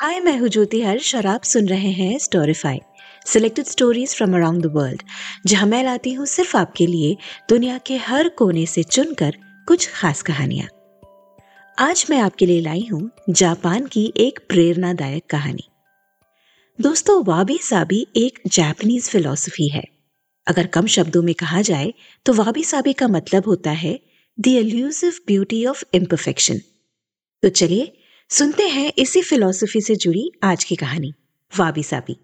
हाय मैं हूँ ज्योति हर्ष और आप सुन रहे हैं Storify selected stories from around the world जहाँ मैं लाती हूँ सिर्फ़ आपके लिए दुनिया के हर कोने से चुनकर कुछ खास कहानियाँ। आज मैं आपके लिए लाई हूँ जापान की एक प्रेरणादायक कहानी। दोस्तों, वाबी साबी एक जापानीज फिलॉसफी है। अगर कम शब्दों में कहा जाए तो वाबी साबी का मतलब होता है the elusive beauty of imperfection तो चलिए सुनते हैं इसी फिलॉसफी से जुड़ी आज की कहानी। वाबी साबी।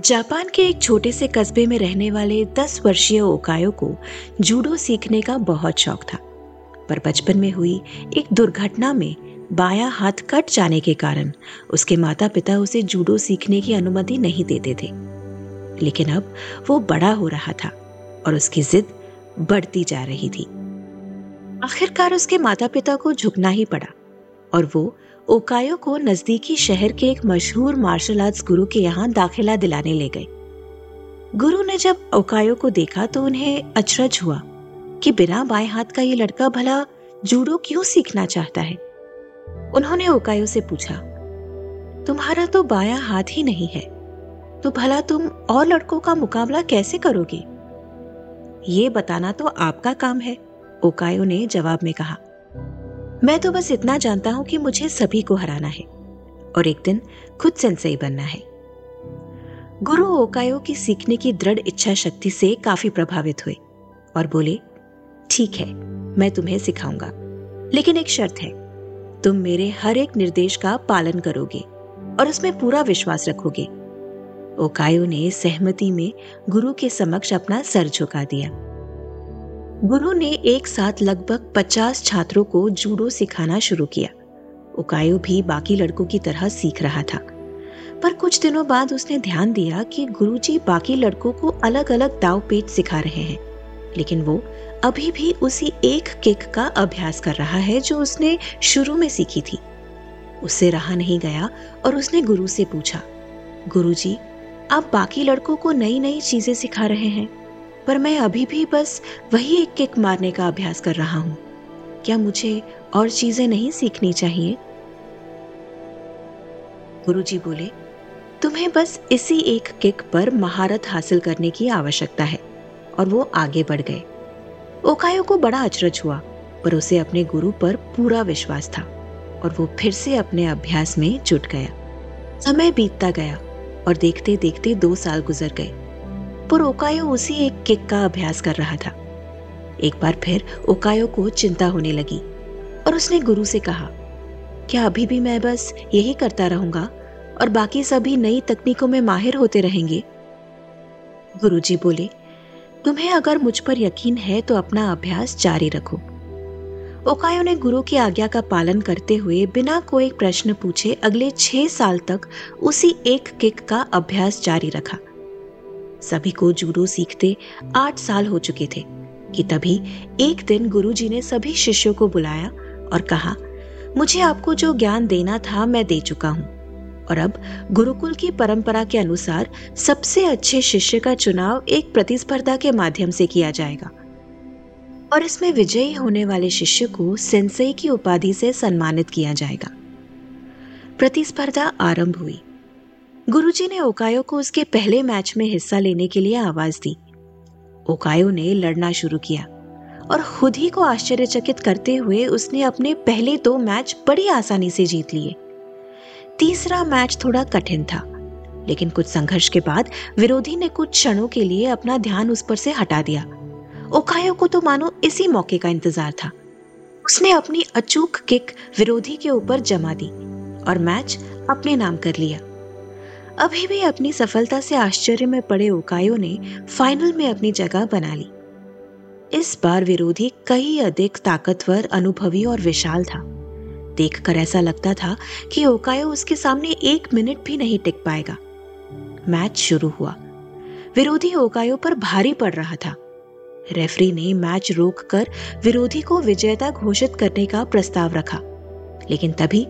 जापान के एक छोटे से कस्बे में रहने वाले दस वर्षीय ओकायो को जूडो सीखने का बहुत शौक था। पर बचपन में हुई एक दुर्घटना में बाया हाथ कट जाने के कारण उसके माता पिता उसे जूडो सीखने की अनुमति नहीं देते थे। लेकिन अब वो बड़ा हो रहा था और उसकी जिद बढ़ती जा रही थी। आखिरकार उसके माता पिता को झुकना ही पड़ा और वो ओकायो को नजदीकी शहर के एक मशहूर मार्शल आर्ट्स गुरु के यहाँ दाखिला दिलाने ले गए। गुरु ने जब ओकायो को देखा तो उन्हें अचरज हुआ कि बिना बाएँ हाथ का ये लड़का भला जूडो क्यों सीखना चाहता है? उन्होंने ओकायो से पूछा, तुम्हारा तो बाया हाथ ही नहीं है तो भला तुम और लड़कों का मुकाबला कैसे करोगे? ये बताना तो आपका काम है ओकायो ने जवाब में कहा। मैं तो बस इतना जानता हूँ कि मुझे सभी को हराना है और एक दिन खुद सेंसई बनना है। गुरु ओकायो की सीखने की दृढ़ इच्छा शक्ति से काफ़ी प्रभावित हुए और बोले, ठीक है, मैं तुम्हें सिखाऊँगा, लेकिन एक शर्त है। तुम मेरे हर एक निर्देश का पालन करोगे और उसमें पूरा विश्वास रखोगे। ओकायो ने सहमति में गुरु के समक्ष अपना सर झुका दिया। गुरु ने एक साथ लगभग पचास छात्रों को जूडो सिखाना शुरू किया। ओकायो भी बाकी लड़कों की तरह सीख रहा था। पर कुछ दिनों बाद उसने ध्यान दिया कि गुरुजी बाकी लड़कों को अलग अलग दाव पेच सिखा रहे हैं, लेकिन वो अभी भी उसी एक किक का अभ्यास कर रहा है जो उसने शुरू में सीखी थी। उससे रहा नहीं गया और उसने गुरु से पूछा गुरु जी आप बाकी लड़कों को नई नई चीज़ें सिखा रहे हैं, पर मैं अभी भी बस वही एक किक मारने का अभ्यास कर रहा हूँ। क्या मुझे और चीज़ें नहीं सीखनी चाहिए? गुरुजी बोले, तुम्हें बस इसी एक किक पर महारत हासिल करने की आवश्यकता है, और वो आगे बढ़ गए। ओकायो को बड़ा अचरज हुआ, पर उसे अपने गुरु पर पूरा विश्वास था और वो फिर से अपने अभ्यास में जुट गया। समय बीतता गया और देखते देखते दो साल गुजर गए, पर ओकायो उसी एक किक का अभ्यास कर रहा था। एक बार फिर ओकायो को चिंता होने लगी और उसने गुरु से कहा, क्या अभी भी मैं बस यही करता रहूँगा और बाकी सभी नई तकनीकों में माहिर होते रहेंगे? गुरुजी बोले तुम्हें अगर मुझ पर यकीन है तो अपना अभ्यास जारी रखो। ओकायो ने गुरु की आज्ञा का पालन करते हुए बिना कोई प्रश्न पूछे अगले छह साल तक उसी एक किक का अभ्यास जारी रखा। सभी को जूडो सीखते आठ साल हो चुके थे कि तभी एक दिन गुरुजी ने सभी शिष्यों को बुलाया और कहा, मुझे आपको जो ज्ञान देना था मैं दे चुका हूँ। और अब गुरुकुल की परंपरा के अनुसार सबसे अच्छे शिष्य का चुनाव एक प्रतिस्पर्धा के माध्यम से किया जाएगा। और इसमें विजयी होने वाले शिष्य को सेंसई की उपाधि से सम्मानित किया जाएगा। प्रतिस्पर्धा आरंभ हुई। गुरुजी ने ओकायो को उसके पहले मैच में हिस्सा लेने के लिए आवाज़ दी। ओकायो ने लड़ना शुरू किया और खुद ही को आश्चर्यचकित करते हुए उसने अपने पहले दो मैच बड़ी आसानी से जीत लिए। तीसरा मैच थोड़ा कठिन था, लेकिन कुछ संघर्ष के बाद विरोधी ने कुछ क्षणों के लिए अपना ध्यान उस पर से हटा दिया। ओकायो को तो मानो इसी मौके का इंतज़ार था। उसने अपनी अचूक किक विरोधी के ऊपर जमा दी और मैच अपने नाम कर लिया। अभी भी अपनी सफलता से आश्चर्य में पड़े ओकायो ने फाइनल में अपनी जगह बना ली। इस बार विरोधी कई अधिक ताकतवर, अनुभवी और विशाल था। देखकर ऐसा लगता था कि ओकायो उसके सामने एक मिनट भी नहीं टिक पाएगा। मैच शुरू हुआ। विरोधी ओकायो पर भारी पड़ रहा था। रेफरी ने मैच रोककर विरोधी को विजेता घोषित करने का प्रस्ताव रखा। लेकिन तभी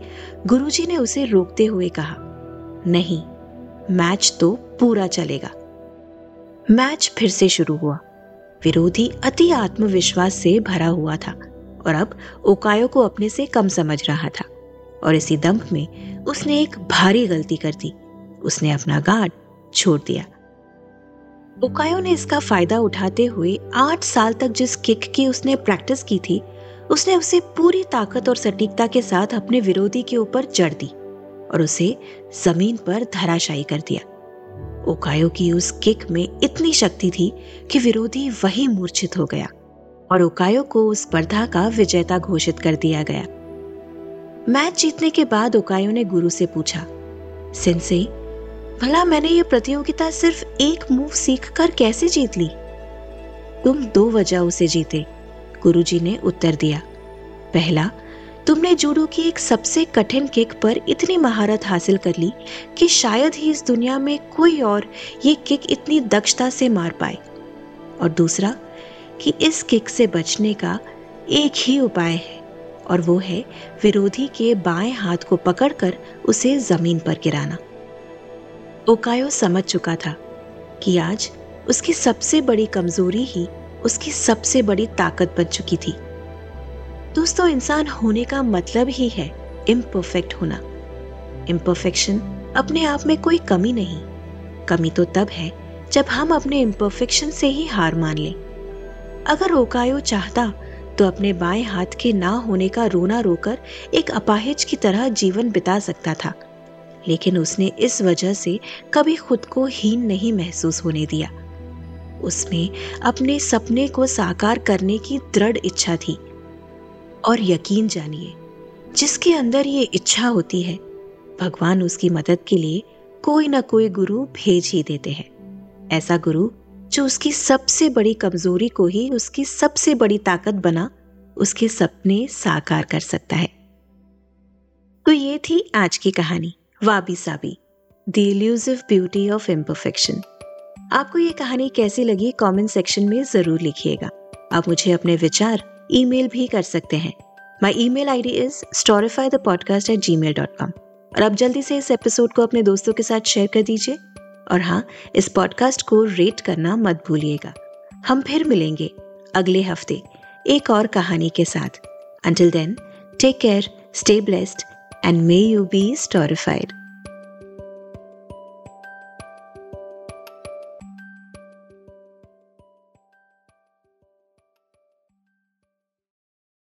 गुरुजी ने उसे रोकते हुए कहा, नहीं, मैच तो पूरा चलेगा। मैच फिर से शुरू हुआ। विरोधी अति आत्मविश्वास से भरा हुआ था। और अब ओकायो को अपने से कम समझ रहा था। और इसी दंभ में उसने एक भारी गलती कर दी। उसने अपना गार्ड छोड़ दिया। ओकायो ने इसका फ़ायदा उठाते हुए आठ साल तक जिस किक की उसने प्रैक्टिस की थी, उसने उसे पूरी ताकत और सटीकता के साथ अपने विरोधी के ऊपर जड़ दी और उसे ज़मीन पर धराशायी कर दिया। ओकायो की उस किक में इतनी शक्ति थी कि विरोधी वही मूर्छित हो गया। और ओकायो को स्पर्धा का विजेता घोषित कर दिया गया। मैच जीतने के बाद ओकायो ने गुरु से पूछा, सिंसे, भला मैंने ये प्रतियोगिता सिर्फ़ एक मूव सीखकर कैसे जीत ली? तुम दो वजह उसे जीते, गुरुजी ने उत्तर दिया। पहला, तुमने जूडो की एक सबसे कठिन किक पर इतनी महारत हासिल कर ली कि शायद ही इस दुनिया में कोई और ये किक इतनी दक्षता से मार पाए। और दूसरा कि इस किक से बचने का एक ही उपाय है, और वो है विरोधी के बाएँ हाथ को पकड़कर उसे ज़मीन पर गिराना। ओकायो समझ चुका था कि आज उसकी सबसे बड़ी कमज़ोरी ही उसकी सबसे बड़ी ताकत बन चुकी थी। दोस्तों, इंसान होने का मतलब ही है इम्परफेक्ट होना। इम्परफेक्शन अपने आप में कोई कमी नहीं। कमी तो तब है जब हम अपने इम्परफेक्शन से ही हार मान लें। अगर ओकायो चाहता तो अपने बाएँ हाथ के ना होने का रोना रोकर एक अपाहिज की तरह जीवन बिता सकता था। लेकिन उसने इस वजह से कभी खुद को हीन नहीं महसूस होने दिया। उसमें अपने सपने को साकार करने की दृढ़ इच्छा थी। और यकीन जानिए, जिसके अंदर ये इच्छा होती है, भगवान उसकी मदद के लिए कोई ना कोई गुरु भेज ही देते हैं। ऐसा गुरु जो उसकी सबसे बड़ी कमज़ोरी को ही उसकी सबसे बड़ी ताकत बना, उसके सपने साकार कर सकता है। तो ये थी आज की कहानी, wabi sabi the elusive beauty of imperfection आपको ये कहानी कैसी लगी कमेंट सेक्शन में ज़रूर लिखिएगा। आप मुझे अपने विचार ईमेल भी कर सकते हैं। My email I D is storify the podcast at Gmail dot com और अब जल्दी से इस एपिसोड को अपने दोस्तों के साथ शेयर कर दीजिए। और हाँ इस पॉडकास्ट को रेट करना मत भूलिएगा। हम फिर मिलेंगे अगले हफ़्ते एक और कहानी के साथ। Until then take care stay blessed and may you be storified